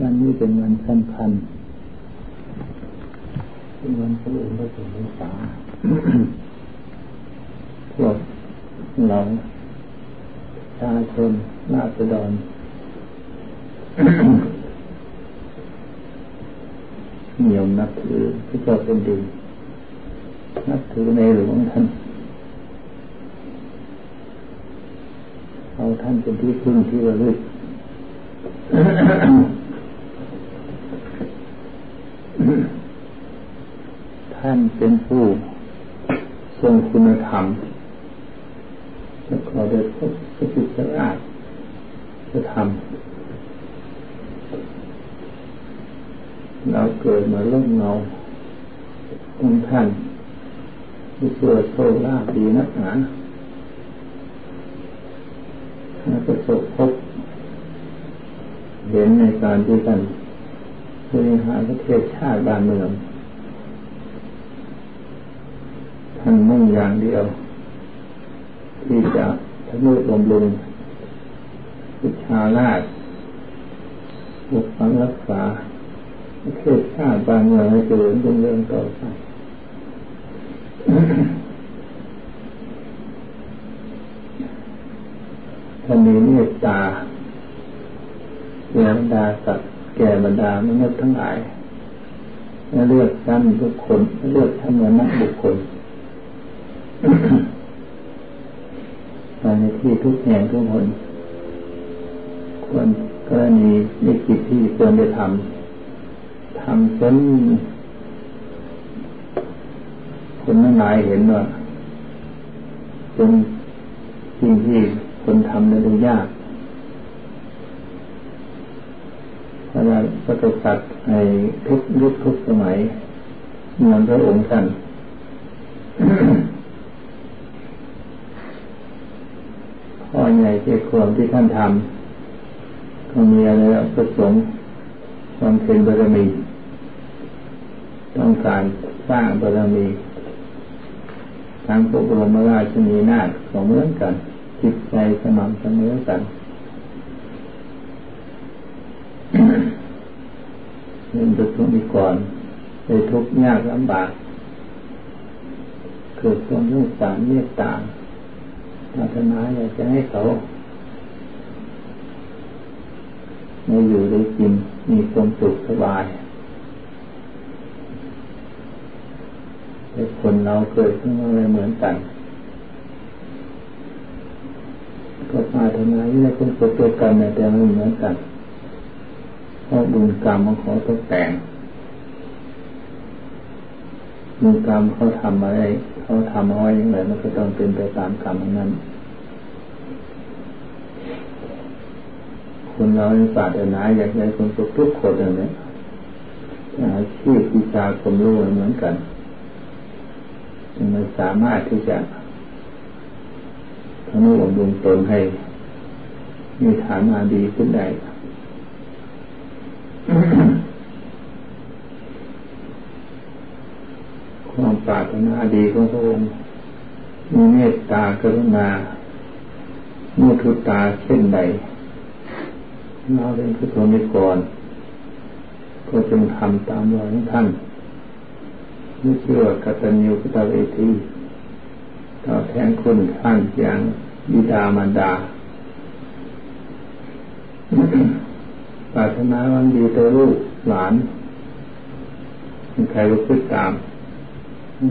วันนี้เป็นวันสำคัญ เป็นวันพระองค์พระสมษาพวกเราชาชนนาษฎรเหนียวนับถือพระเจ้าเป็นดินนับถือในหลวงท่านเอาท่านเป็นที่พึ่งที่ระลึกท่าน เป็นผู้ทรงคุณธรรมและขอเดชพระพุทธราชจะทำเราเกิดมาโล่มเงาองท่านที่เกิดโชคลาภดีนักหนาแล้วประสบพบเห็นในการที่ท่านบริหารประเทศชาติบ้านเมือง ท่านมุ่งอย่างเดียว ที่จะทะนุบำรุงวิชาราชปกปักรักษาประเทศชาติบานเมืองให้เจริญรุ่งเรืองต่อไปท่านมีเมตตาแก่บรรดาสัตว์แก่บรรดามนุษย์ทั้งหลายเลือกท่านทุกคนเลือกท่านเหมือนนักบุคคล ในที่ทุกแห่งทุกคนควรกรณีในกิจที่ควรจะทำทำจนคนทั้งหลายเห็นว่าเป็นสิ่งที่คนทำได้ดูยากเพราะว่าพระกษัตริย์ในทุกยุคทุกสมัยเหมือนพระองค์ท่านข้อ ใหญ่เกี่ยวกับที่ท่านทำก็มีอะไรประสงค์ความเป็นบารมี ต้องการสร้างบารมีทั้งพระบรมราชินีนาถของเหมือนกัน จิตใจสม่ำเสมอกันเรื่องดุทุกข์ก่อนในทุกข์ยากลำบากเกิดความสงสารเมตตา ปรารถนาอยากจะให้เขาไม่อยู่ได้กินมีความสุขสบายแต่คนเราเกิดขึ้นมาเหมือนกัน ก็ปรารถนาที่จะเป็นสุขเดียวกันแต่ไม่เหมือนกันเพราะบุญกรรมมันขอตกแต่งบุญกรรมเขาทำอะไร เขาทำเอาไว้อย่างไรมันก็ต้องเป็นไปตามกรรมนั้นคนเราในศาสนาอยากได้คนสุขทุกคนอย่างนี้อาชีพวิชาความรู้เหมือนกันจึงไม่สามารถที่จะทำให้อบรมตนให้มีฐานะดีขึ้นได้ ความปรารถนาดีของพระองค์มีเมตตากรุณามุทุตาเช่นใดเราเป็นผู้ทนิกรก็จงทำตามรอยของท่านไม่เชื่อกตัญญูกตเวทีต่อแทนคุณท่านอย่างบิดามารดาปรารถนาวันดีต่อลูกหลานใครรู้พึกตาม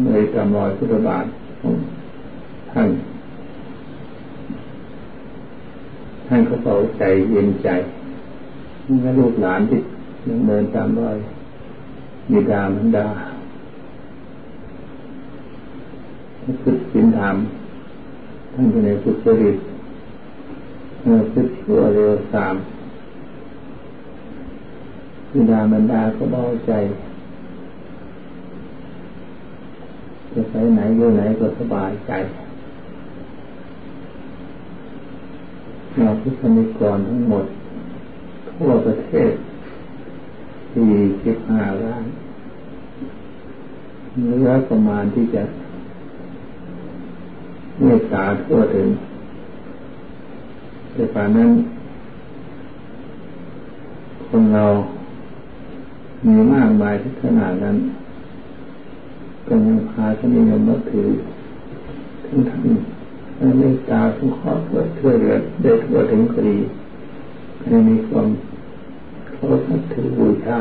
เลยตามรอยพุทธบาทของท่าน ท่านเขาเบาใจเย็นใจนี่ก็ลูกหลานที่ยังเดินตามรอยบิดามันดาพุทธสินธรรมท่านอยู่ในพุทธจริตเมื่อพุทธชั่วเร็วสามบิดามันดาก็เบาใจ จะไปไหนอยู่ไหนก็สบายใจเราพุทธนิกรทั้งหมด ทั่วประเทศสี่สิบห้าล้านเหลือประมาณที่จะเมตตาทั่วถึงแต่ป่านนั้น คนเรามีมากมายที่ขนาดนั้น ก็ยังพาท่านนมนับถือถึงท่านเมตตาสงเคราะห์ช่วยเหลือได้ทั่วถึงคดีให้มีความเคารพถือบูชา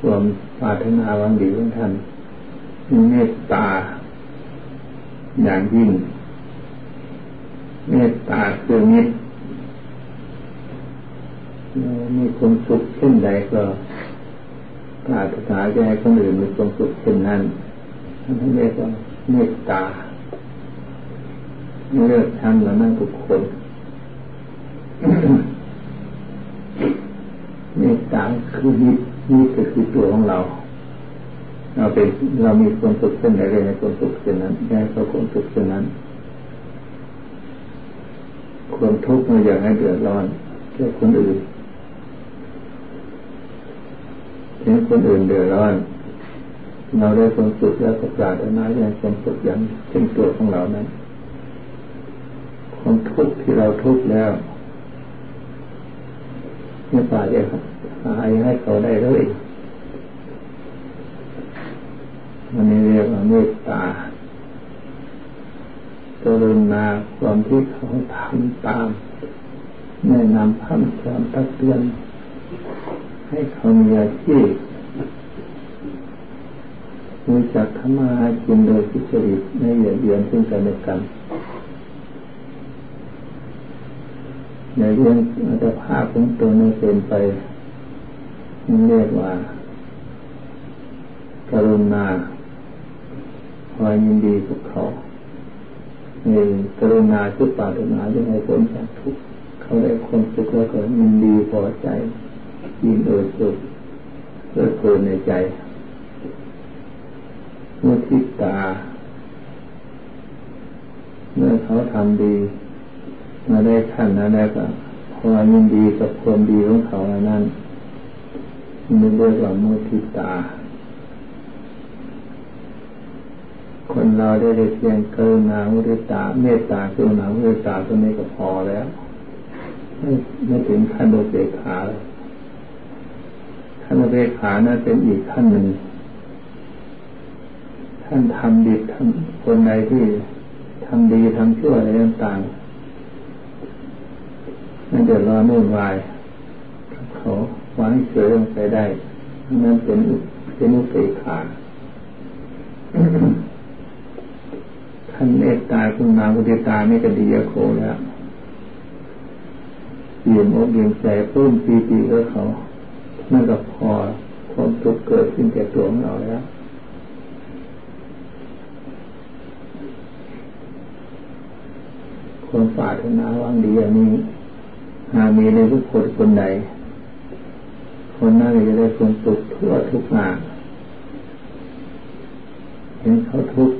ความปรารถนาวันดีของท่านมีเมตตา อย่างยิ่ง เมตตาคือมิตร มีความสุขเช่นใดก็ปรารถนาจะให้คนอื่นมีความสุขเช่นนั้นท่านเรียกว่าเมตตาเลือกทำแล้วนั่งบุคคลเมตตาคือมิตรนี่ก็คือตัวของเรา เราเป็นเรามีความสุขเช่นใดเลยในความสุขเช่นนั้นได้ก็ความสุขเช่นนั้นความทุกข์ไม่อยากให้เดือดร้อนแก่คนอื่น เห็นคนอื่นเดือดร้อน เราได้ความสุขแล้วก็ปรารถนาอย่างความสุขอย่างเช่นตัวของเรานั้นความทุกข์ที่เราทุกข์แล้วไม่ปรารถนาหายให้เขาได้เลยมันนี้เรียกว่าเมตตากรุณาความที่เขาทำตามแนะนำพัฒสอนตักเตือน ให้เขามีอาชีพรู้จักทำมาหากินโดยสุจริตในเหยียดเยียนซึ่งกันและกันในเรื่องอัตภาพของตนไม่เป็นไปเรียกว่ากรุณาคอยยินดีกับเขาในกรุณาคือปรารถนาจะให้พ้นจากทุกข์เขาได้ความสุขแล้วก็ยินดีพอใจ ยินเอิบสุขเลิดเพลินในใจมุทิตา เมื่อเขาทำดี มาได้ขั้นนั้นแล้วก็พอยินดีกับความดีของเขานั้นนี่เรียกว่ามุทิตา คนเราได้ได้เพียงกรุณามุทิตา เมตตากรุณามุทิตาตัวนี้ก็พอแล้ว ไม่ไม่ถึงขั้นโลเบขา ขั้นโลเบขานั้นเป็นอีกขั้นหนึ่ง ท่านทำดีทำคนใดที่ทำดีทำชั่วอะไรต่างๆนั่นเดือดร้อนวุ่นวายเขาวางเฉยลงไปได้นั่นเป็นเป็นอุเบกขาท่านเมตตาคุณนาบุติตาไม่ก็ดีโคแล้วเยี่ยมอกเยี่ยมใจพุ่มปีติก็เขา นั่นก็พอความทุกข์เกิดขึ้นแก่ตัวของเราแล้วความปรารถนาวังดีอย่างนี้หามีในทุกคนคนใด คนนั้นจะได้ความสุขทั่วทุกงานเห็นเขาทุกข์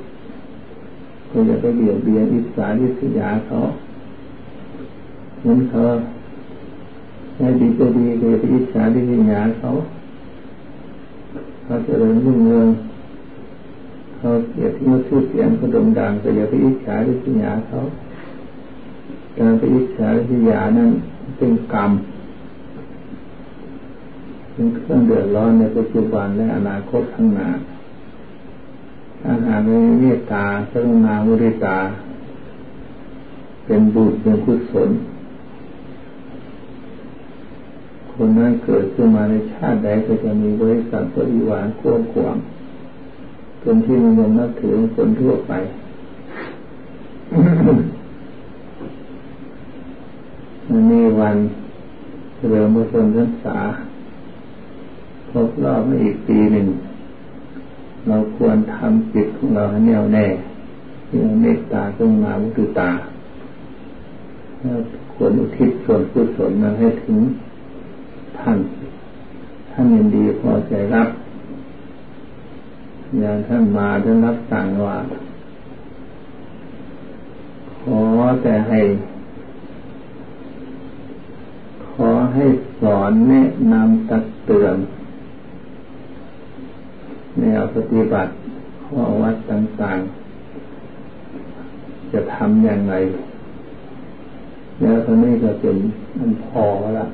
ก็จะไปเบียดเบียนอิสาอิสยาเขาเห็นเขา ได้ดีก็ดีก็จะไปอิสาอิสยาเขาเขาจะเริญรุ่งเรืองเขาเกียรติยศชื่อเสียงก็โด่งดังก็อย่าไปอิจฉาอิสยาเขาการไปอิจฉาอิสยานั้นเป็นกรรมเป็นเครื่องเดือดร้อนในปัจจุบันและอนาคตข้างหน้าถ้าหากไม่เมตตาสรุณามุริตา เป็นบุญเป็นกุศล คนนั้นเกิดขึ้นมาในชาติใดก็จะมีบริษัทบริวารกว้างขวางเป็นที่นิยมนับถือคนทั่วไปมันมีวันเริ่มมุสลิมศึกษาครบรอบมาอีกปีหนึ่ง เราควรทำจิตของเราให้แน่วแน่เรื่องเมตตาต้องมาวุตตาแล้วควรอุทิศส่วนกุศลนั้นให้ถึง ท่าน ท่านยินดีพอใจรับ อย่างท่านมาท่านรับสั่งว่า ขอแต่ให้ ขอให้สอนแนะนำตักเตือนแนวปฏิบัติข้อวัดต่างๆ จะทำยังไงแล้วตอนนี้ก็เป็นอันพอละ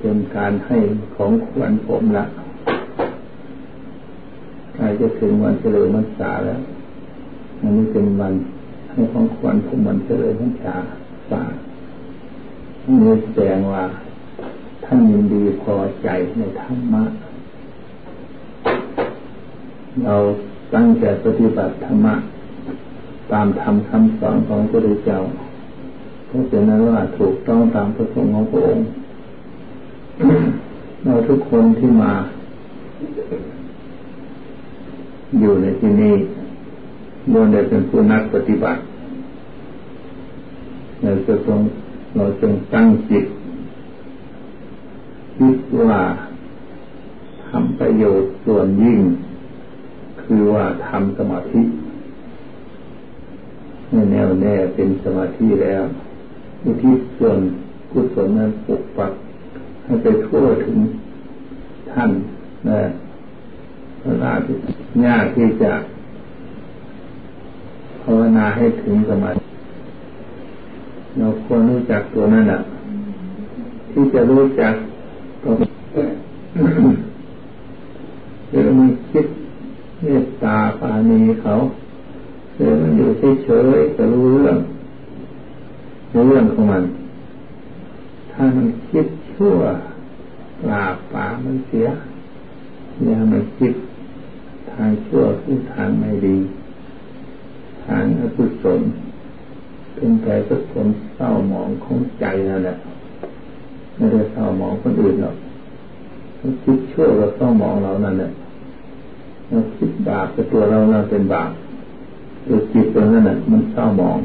เป็นการให้ของขวัญผมละใครจะถึงวันเฉลิมพรรษาแล้วอันนี้เป็นวันให้ของขวัญผมวันเฉลิมพรรษาสานี่แสดงว่าท่านยินดีพอใจในธรรมะ เราตั้งใจปฏิบัติธรรมะ ตามธรรมคำสอนของพระพุทธเจ้าเพระฉะนั้นว่าถูกต้องตามพระสงฆ์ของพระองค์ เราทุกคนที่มา อยู่ในที่นี้ล้วนได้เป็นผู้นักปฏิบัติเราจะต้องเราจงตั้งจิตคิดว่าทำประโยชน์ส่วนยิ่ง คือว่าทำสมาธิแน่วแน่เป็นสมาธิแล้วอุทิศส่วนกุศลนั้นปกปัก ให้ไปทั่วถึงท่านนะเวลาที่ยากที่จะภาวนาให้ถึงสมาธิเราควรรู้จักตัวนั้นอะที่จะรู้จักตัวหรือมันคิดเมตตาปานีเขาหรือมันอยู่เฉยๆจะรู้เรื่องรู้เรื่องของมัน ถ้ามันคิด ชั่วลาป่ามันเสียอย่ามันคิดทางชั่วผู้ทางไม่ดี ทางอกุศลเป็นแต่สักคนเศร้าหมองของใจนั่นแหละไม่ได้เศร้าหมองคนอื่นหรอกคิดชั่วเราเศร้าหมองเรานั่นแหละเราคิดบาปกับตัวเราเราเป็นบาปตัวจิตตัวนั้นน่ะมันเศร้าหมอง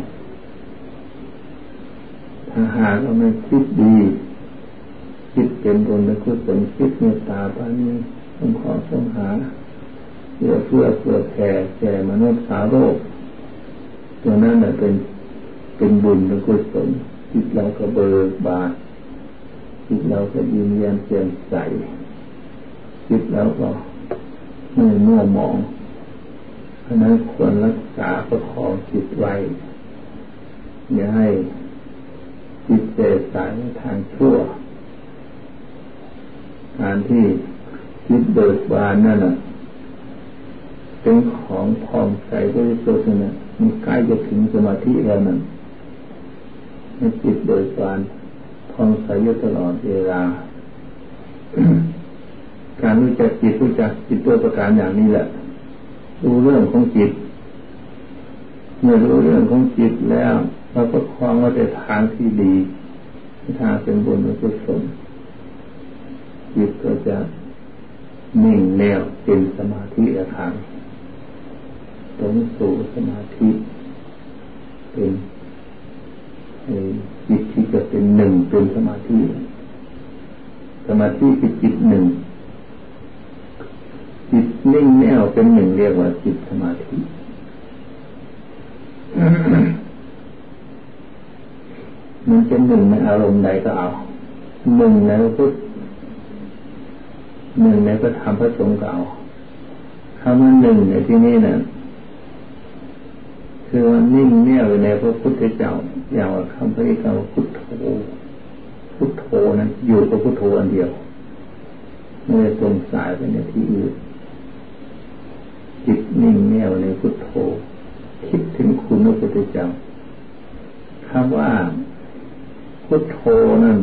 ถ้าหากเราไม่คิดดี คิดเป็นบุญและกุศลคิดเมตตาปานีสงขอสงหาเพื่อเพื่อเพื่อแผ่แก่มนุษย์สาโลกตัวนั้นน่ะเป็นเป็นบุญเป็นกุศลจิตเราก็เบิกบานจิตเราก็ยิ้มแย้มแจ่มใสจิตเราก็ไม่มั่วหมองเพราะนั้นควรรักษาประคองจิตไว้อย่าให้จิตเสสายทางชั่ว การที่จิตเบิกบานนั่นแหะเป็นของพองใสบริสุทธิ์นั่นมันใกล้จะถึงสมาธิแล้วนั่นให้จิตเบิกบานพองใสอยู่ตลอดเวลา การรู้จักจิตรู้จักจิตตัวประการอย่างนี้แหละรู้เรื่องของจิต เมื่อรู้เรื่องของจิตแล้วเราก็คลองว่าจะทางที่ดีทางเป็นบุญเป็นกุศล จิตก็จะนิ่งแนวเป็นสมาธิอาคารตรงสู่สมาธิเป็นจิตที่จะเป็นหนึ่งเป็นสมาธิ สมาธิคือจิตหนึ่ง จิตนิ่งแน่วเป็นหนึ่งเรียกว่าจิตสมาธิมันจะหนึ่งในอารมณ์ใดก็เอาหนึ่งในพุทธ หนึ่งในพระธรรมพระสงฆ์เก็เอาคำว่าหนึ่งในที่นี้นะ่ะคือว่านิ่งแน่วในพระพุทธเจ้าอย่างว่าคำพระอิกาพุทโธพุทโธนั้นอยู่กับพุทโธอันเดียวไม่ได้ตรงสายไปในที่อื่นจิตนิ่งแน่วในพุทโธ คิดถึงคุณพระพุทธเจ้าคำว่าพุทโธนั่น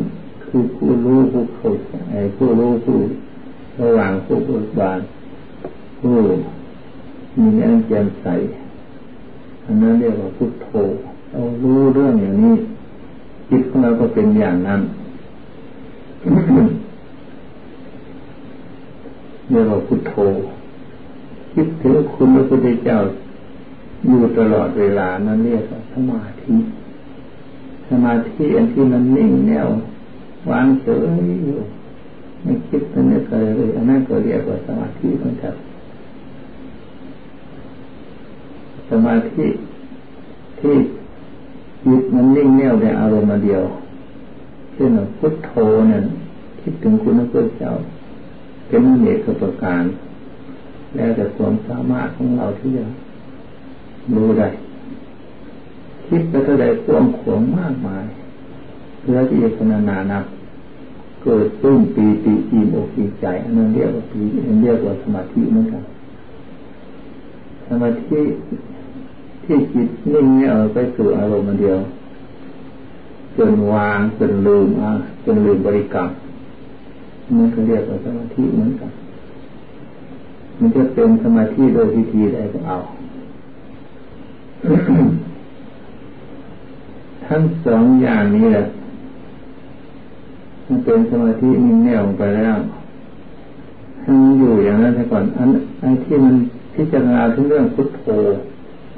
คือผู้รู้ผู้เข้าใจผู้รู้ผู้ ระหว่างผู้เบิกบานผู้มีแง่แจ่มใสอันนั้นเรียกว่าพุทโธเรารู้เรื่องอย่างนี้จิตของเราก็เป็นอย่างนั้นเรียกว่าพุทโธคิดถึงคุณพระพุทธเจ้าอยู่ตลอดเวลานั้นเรียกว่าสมาธิสมาธิอันที่มันนิ่งแน่ววางเฉยอยู่ ไม่คิดม่นึกอะไรเลยอันนั้นก็เรียกว่าสมาธิเหมือนกันสมาธิที่จิตมันนิ่งแน่วในอารมณ์เดียว เช่นพุทโธเนี่ยคิดถึงคุณพระเจ้า เป็นเหตุประการ แล้วแต่ความสามารถของเราที่จะรู้ได้คิดไปเท่าใดกวงขวงมากมายเพื่อที่จะนานานับ เกิดตุ้มปีติอิ่มอกอิ่มใจอันนั้นเรียกว่าปีอันเรียกว่าสมาธิเหมือนกันสมาธิที่จิตนิ่งเนี่ยเอาไปสู่อารมณ์เดียวจนวางจนลืมอะจนลืมบริกรรมมันก็เรียกว่าสมาธิเหมือนกันมันจะเป็นสมาธิโดยวิธีใดก็เอาทั้งสองอย่างนี้แหละ มันเป็นสมาธินิ่งแน่วไปแล้วให้มันอยู่อย่างนั้นไปก่อน อันไอ้ที่มันพิจารณาถึงเรื่องพุทโธ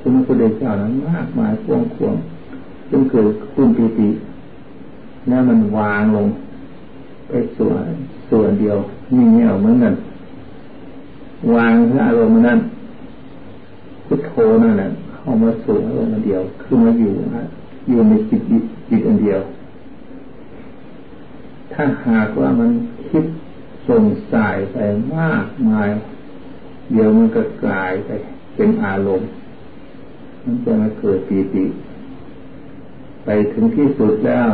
คุณพระพุทธเจ้านั้นมากมายพวงควงจนเกิดคุณปีติแล้วมันวางลง ไปส่วนส่วนเดียวนี่เงี้ยเหมือนกันวางพระอารมณ์นั้นพุทโธนั่นแหละเข้ามาสู่อารมณ์เดียวคือมาอยู่นะอยู่ในจิตจิตอันเดียว ถ้าหากว่ามันคิดส่งสายไปมากมาย เดี๋ยวมันก็กลายไปเป็นอารมณ์ มันจะมาเกิดปีติ ไปถึงที่สุดแล้ว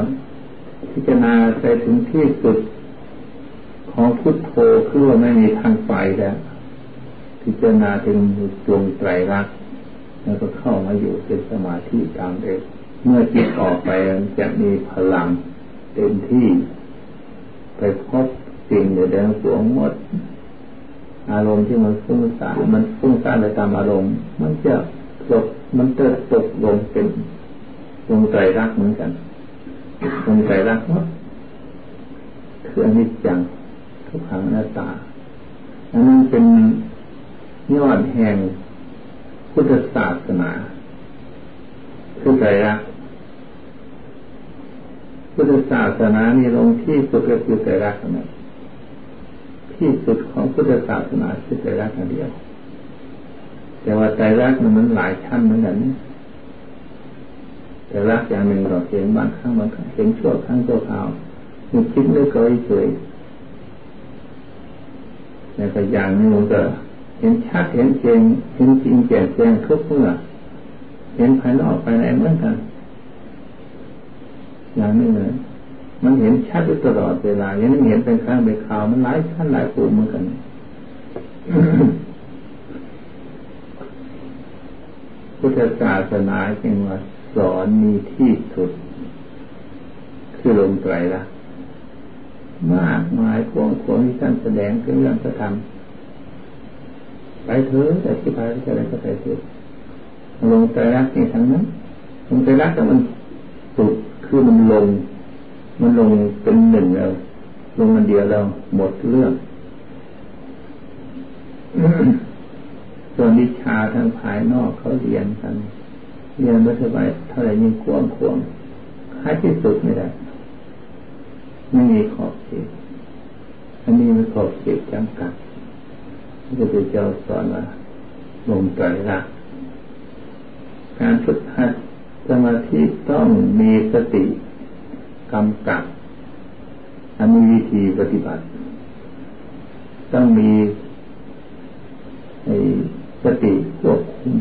พิจารณาไปถึงที่สุด ของพุทโธคือว่าไม่มีทางไปแล้ว พิจารณาถึงดวงไตรลักษณ์แล้วก็เข้ามาอยู่เป็นสมาธิตามเด็กเมื่อจิตออกไปจะมีพลังเต็มที่ ไปพบสิ่งเดิมสวงหมด อารมณ์ที่มันฟุ้งซ่านมันฟุ้งซ่านไปตามอารมณ์ มันจะตกมันจะตกลงเป็นลงใจรักเหมือนกันลงใจรักหมดคืออนิจจังทุกขังหน้าตาอันนั้นเป็นยอดแห่งพุทธศาสนาคือใจรัก พุทธศาสนานี่ลงที่สุดก็คือใจรักนะที่สุดของพุทธศาสนาคือใจรักนเดียว แต่ว่าใจรักมันหลายชั้นเหมือนกันนะแต่รักอย่างหนึ่งเราเห็นบางครั้งบางครั้งเห็นชั่วครั้งชั่วคราวมันคิดนึกก็เฉยแต่ก็อย่างนึงมันก็เห็นชัดเห็นเจงเห็นจริงแจ่มแจ้งทุกเมื่อ เห็นภายนอกภายในเหมือนกัน อย่างนี้เลยมันเห็นชัดอยู่ตลอดเวลาอย่างนี้เห็นเป็นครั้งเป็นคราวมันหลายชั้นหลายภูมิเหมือนกันพุทธศาสนาจึงว่าสอนมีที่สุด คือลงไตรละมากมายพวงพวงที่ท่านแสดงเรื่องพระธรรมไปเถอะแต่ที่พายจะอะไรก็ไปเถอะลงไตรลักษณ์ในทั้งนั้นลงไตรลักษณ์มันสุด คือมันลง มันลงเป็นหนึ่งแล้ว ลงมันเดียวแล้วหมดเรื่องส่วนวิชาทางภายนอกเขาเรียนกันเรียนไม่สบายเท่าไหร่ยิ่งควงควงท้ายที่สุดไม่ได้ไม่มีขอบเขตอันนี้มันขอบเขตจำกัดพระพุทธเจ้าสอนว่าลงใจละการฝึกหัด สมาธิต้องมีสติกำกับอันมีวิธีปฏิบัติ ต้องมีสติควบคุม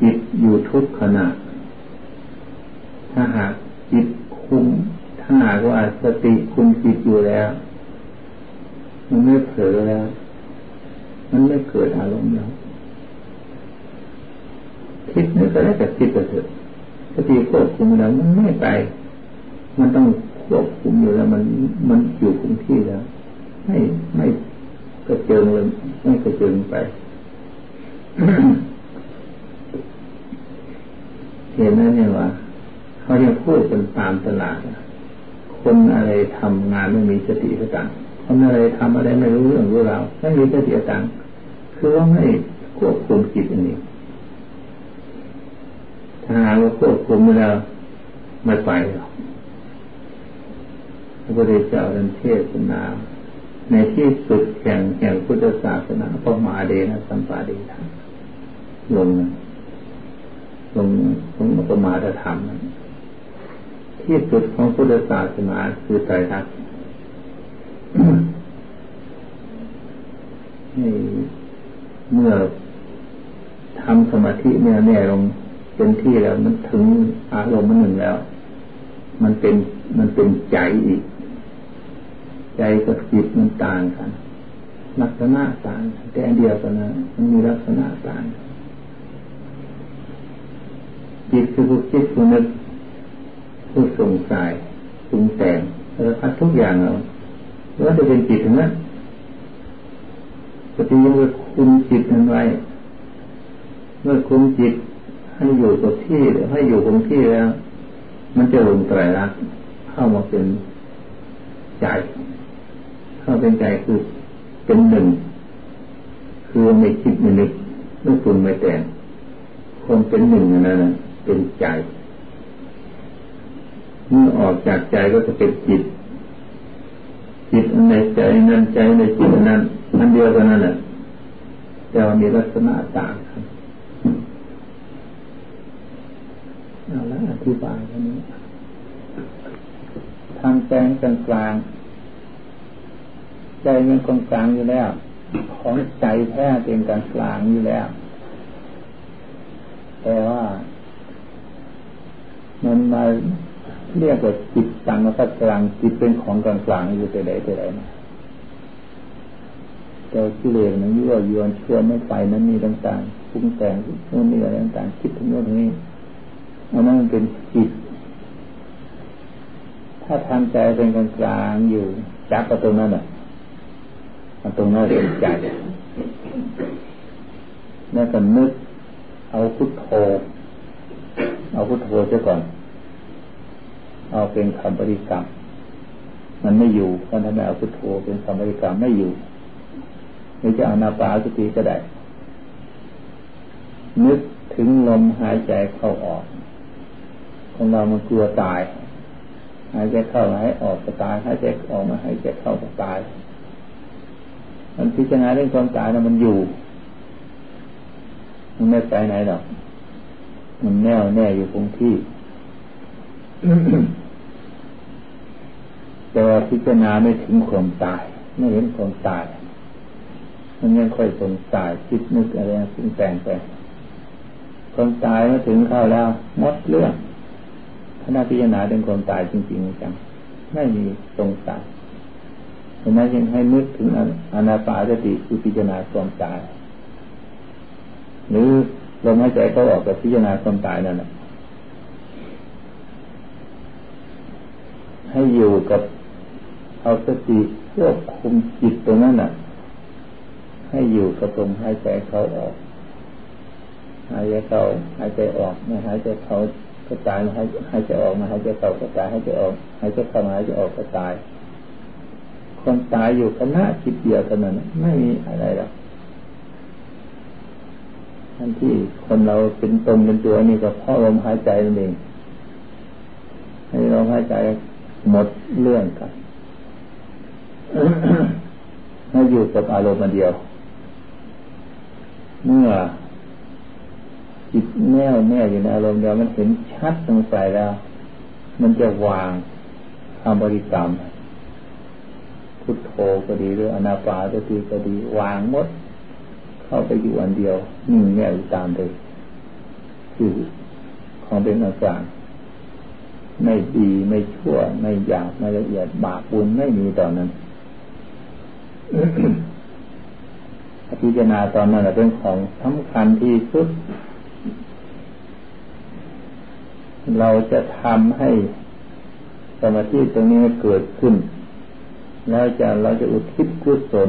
จิตอยู่ทุกขณะ ถ้าหากจิตคุมถ้าหากว่าสติคุมจิตอยู่แล้ว มันไม่เผลอแล้ว มันไม่เกิดอารมณ์แล้ว คิดนึกอะไรแต่คิดไปเถอะสติควบคุมแล้วมันไม่ไป มันต้องควบคุมอยู่แล้วมันมันอยู่คงที่แล้ว ไม่ไม่กระเจิงเลยไม่กระเจิงไปเห็นนั่นเนี่ยว่าเขาจะพูดเป็นตามตลาดคนอะไรทำงานไม่มีสติสตังคนอะไรทำอะไรไม่รู้เรื่องรู้ราวไม่มีสติสตังคือว่าไม่ควบคุมจิตอันนี้ ถ้าหากว่าควบคุมไม่แล้ไม่ไปหรอกพระพุทธเจ้าดันเทศนาในที่สุดแห่งแห่งพุทธศาสนาพระมาเดนะสัมปาเดทาลงลงลงประมาทธรรมที่สุดของพุทธศาสนาคือใจรักเมื่อทำสมาธิเนี่ยแน่ลง เต็มที่แล้วมันถึงอารมณ์มันหนึ่งแล้ว มันเป็นมันเป็นใจอีก ใจกับจิตมันต่างกันลักษณะต่างแต่เดียวกันนะมันมีลักษณะต่างจิตคือผู้คิดผู้นึกผู้สงสัยปรุงแต่งแล้วพัดทุกอย่างเราแล้วจะเป็นจิตนะปฏิยังคุมจิตนั้นไว้เมื่อคุมจิต ให้อยู่กับที่ให้อยู่คงที่แล้วมันจะลงไตรลักษณ์เข้ามาเป็นใจเข้าเป็นใจคือเป็นหนึ่ง คือไม่คิดไม่นึกไม่ปรุงไม่แต่งคนเป็นหนึ่งนั่นเป็นใจเมื่อออกจากใจก็จะเป็นจิต จิตในใจนั้นใจในจิตนั้นอันเดียวกันนั่นแหละแต่ว่ามีลักษณะต่างครับเอาละอ ธิบายอันนี้ ทางใจกลางกลางใจมันกลางกลางอยู่แล้ว ของใจแท้เป็นกลางกลางอยู่แล้ว แต่ว่า มันมาเรียกว่าจิตต่างกับกลางจิตเป็นของกลางกลางอยู่แต่ใดแต่ใดนะแต่กิเลสมันยั่วยวนชวนไม่ไปนั้นมีต่างๆปรุงแต่งนู่นนี่อะไรต่างๆคิดทั้งโน้นทั้งนี้ อันนั้นเป็นจิต ถ้าทำใจเป็นกลางกลางอยู่จับกับตรงนั้นอะตรงนั้นเป็นใจแล้วก็นึกเอาพุทโธ เอาพุทโธเสียก่อน เอาเป็นคำบริกรรม มันไม่อยู่เพราะถ้าไมเอาพุทโธเป็นคำบริกรรมไม่อยู่หรือจะเอานาปาสติก็ได้ นึกถึงลมหายใจเข้าออก ของเรามันกลัวตายหายใจเข้าหายออกก็ตายหายใจออกมาหายใจเข้าก็ตาย มันพิจารณาเรื่องความตายนะมันอยู่มันไม่ไปไหนหรอก มันแน่วแน่อยู่คงที่ แต่พิจารณาไม่ถึงความตาย ไม่เห็นความตาย มันยังค่อยสงสัยคิดนึกอะไรสิ่งแต่งไปความตายมาถึงเข้าแล้วหมดเรื่อง ขณะพิจารณาเรื่องความตายจริงๆจังไม่มีตรงสัยเพราะนั้นยังให้นึกถึงอนาปาสติคือพิจารณาความตาย หรือลมหายใจเขาออกกับพิจารณาความตายนั่นแหละให้อยู่กับเอาสติควบคุมจิตตรงนั้นน่ะ ให้อยู่กับลมหายใจเขาออกหายใจเข้าหายใจออกไม่หายใจเขา ก็ตายให้ให้จะออกมาให้จะเข้าก็ตายให้จะออกให้จะเข้ามาให้จะออกก็ตาย คนตายอยู่คณะคิดเดียวกันนั้นไม่มีอะไรหรอกท่านที่คนเราเป็นตนเป็นตัวนี่ก็เพราะลมหายใจนั่นเองให้ลมหายใจหมดเรื่องกันให้อยู่กับอารมณ์เดียว เมื่อ จิตแน่วแน่อยู่ในอารมณ์เดียวมันเห็นชัดตรงใจแล้ว มันจะวางคำบริกรรมพุทโธก็ดีหรืออนาปาสติก็ดีวางหมด เข้าไปอยู่อันเดียวนิ่งแน่วตามเลยคือของเป็นอาการไม่ดีไม่ชั่ว ไม่หยาบไม่ละเอียดบาปบุญไม่มีตอนนั้นพิจารณาตอนนั้นเป็นของสำคัญที่สุด เราจะทำให้สมาธิตรงนี้เกิดขึ้น แล้วจะเราจะอุทิศกุศล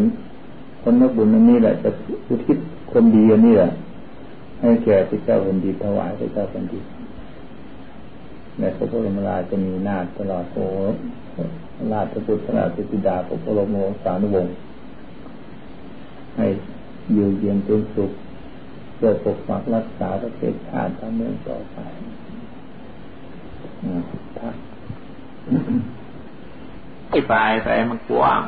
คนนักบุญนี้แหละจะอุทิศคนดีอันนี้แหละให้แก่พระเจ้าแผ่นดินถวายพระเจ้าแผ่นดินในพระพุทธมราจะมีนาตลอดโอราชพุทธราชธิดาพระพุทธโมสานุวงศ์ให้อยู่เย็นเป็นสุขเพื่อปกปักรักษาประเทศชาติทั้งเมืองต่อไป ที่ปลายไปมันกว้าง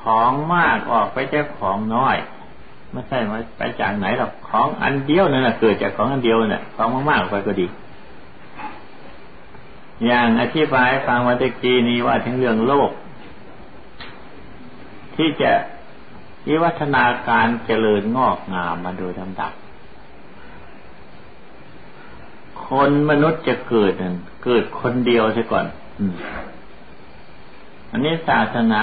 ของมากออกไปจากของน้อย ไม่ใช่มาไปจากไหนหรอก ของอันเดียวนั่นแหะเกิดจากของอันเดียวเนี่ยของมากๆไปก็ดี อย่างอธิบายฟังวันตะกี้นี้ว่าถึงเรื่องโลก ที่จะวิวัฒนาการเจริญงอกงามมาโดยลำดับ คนมนุษย์จะเกิดเกิดคนเดียวใช่ก่อนอันนี้ศาสนา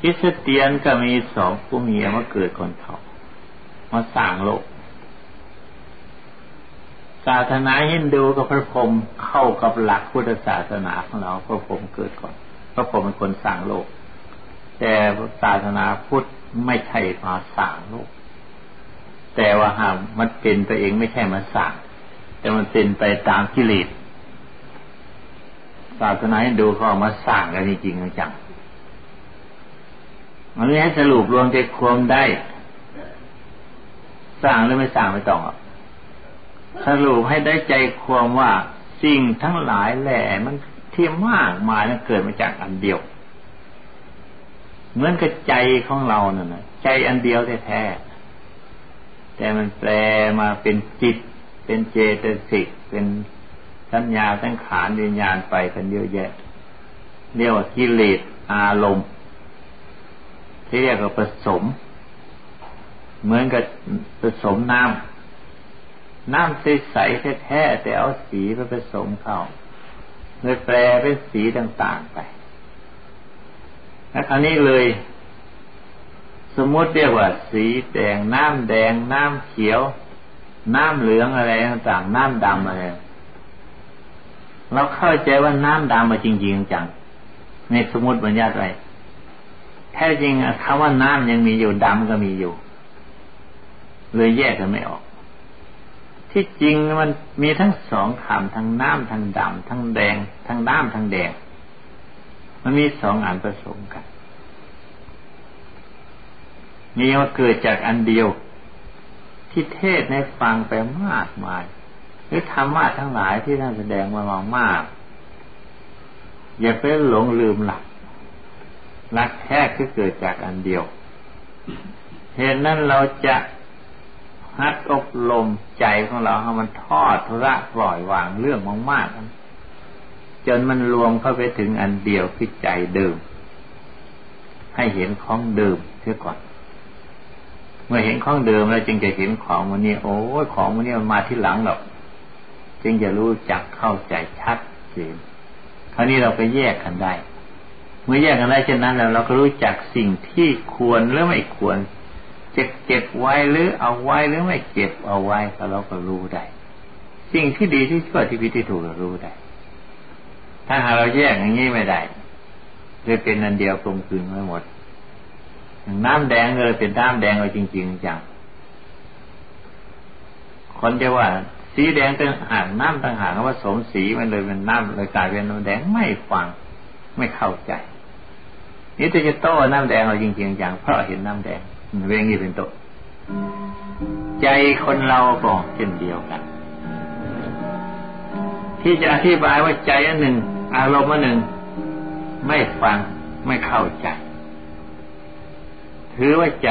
คริสเตียนก็มีสองผู้เมียมาเกิดคนเขา มาสร้างโลก ศาสนาฮินดูกับพระพรหมเข้ากับหลักพุทธศาสนาของเราพระพรหมเกิดก่อน พระพรหมเป็นคนสร้างโลก แต่ศาสนาพุทธไม่ใช่มาสร้างโลก แต่ว่าหากมันเป็นตัวเองไม่ใช่มาสร้างแต่มันเป็นไปตามกิเลสศาสนาฮินดูเขาเอมาสร้างกันจริงจังมันไม่ให้สรุปรวมใจความได้สร้างหรือไม่สร้างไม่ต้องสรุปให้ได้ใจความว่าสิ่งทั้งหลายแหล่มันที่มากมายนั้นเกิดมาจากอันเดียว เหมือนกับใจของเราเนี่ยนะใจอันเดียวแท้ๆ แต่มันแปลมาเป็นจิต เป็นเจตสิก เป็นสัญญาสังขารวิญญาณไปกันเยอะแยะเรียกว่ากิเลสอารมณ์ ที่เรียกว่าผสม เหมือนกับผสมน้ำน้ำใสๆแท้ๆแต่เอาสีไปผสมเข้าเลยแปลเป็นสีต่างๆไปแล้วคราวนี้เลย สมมติเรียกว่าสีแดงน้ำแดงน้ำเขียว น้ำเหลืองอะไรต่างๆน้ำดำอะไรเราเข้าใจว่าน้ำดำมาจริงๆจังในสมมติบัญญัติไว้แท้จริงคำว่าน้ำยังมีอยู่ดำก็มีอยู่ เลยแยกกันไม่ออก ที่จริงมันมีทั้งสองคำทั้งน้ำทั้งดำทั้งแดง ทั้งน้ำทั้งแดง มันมีสองอันผสมกัน มีว่าเกิดจากอันเดียว ที่เทศในฟังไปมากมาย หรือธรรมะทั้งหลายที่ท่านแสดงมามามาก อย่าไปหลงลืมหลักรักแท้คือเกิดจากอันเดียว เหตุนั้นเราจะฮัดอบรมใจของเราให้มันทอดทุระปล่อยวางเรื่องมากๆจนมันรวมเข้าไปถึงอันเดียวคือใจเดิม ให้เห็นของเดิมเสียก่อน เมื่อเห็นของเดิมแล้วจึงจะเห็นของวันนี้ โอ้ยของวันนี้มันมาที่หลังหรอกจึงจะรู้จักเข้าใจชัดเจนคราวนี้เราไปแยกกันได้ เมื่อแยกกันได้เช่นนั้นแล้วเราก็รู้จักสิ่งที่ควรหรือไม่ควรจะเก็บไว้หรือเอาไว้หรือไม่เก็บเอาไว้ก็เราก็รู้ได้ สิ่งที่ดีที่ชั่วที่ผิดที่ถูกเรารู้ได้ ถ้าหากเราแยกอย่างนี้ไม่ได้เลยเป็นอันเดียวกลมกลืนไม่หมด น้ำแดงเลยเป็นน้ำแดงเลยจริง ๆจังคนจะว่า สีแดงต่างหากน้ำต่างหากว่าสมสีมันเลยเป็นน้ำเลยกลายเป็นน้ำแดงไม่ฟังไม่เข้าใจนี่จะโต้น้ำแดงเราจริงๆอย่างเพราะเห็นน้ำแดงเวงนี้เป็นโตใจคนเราก็เช่นเดียวกัน ที่จะอธิบายว่าใจอันหนึ่ง อารมณ์อันหนึ่ง ไม่ฟังไม่เข้าใจ ถือว่าใจ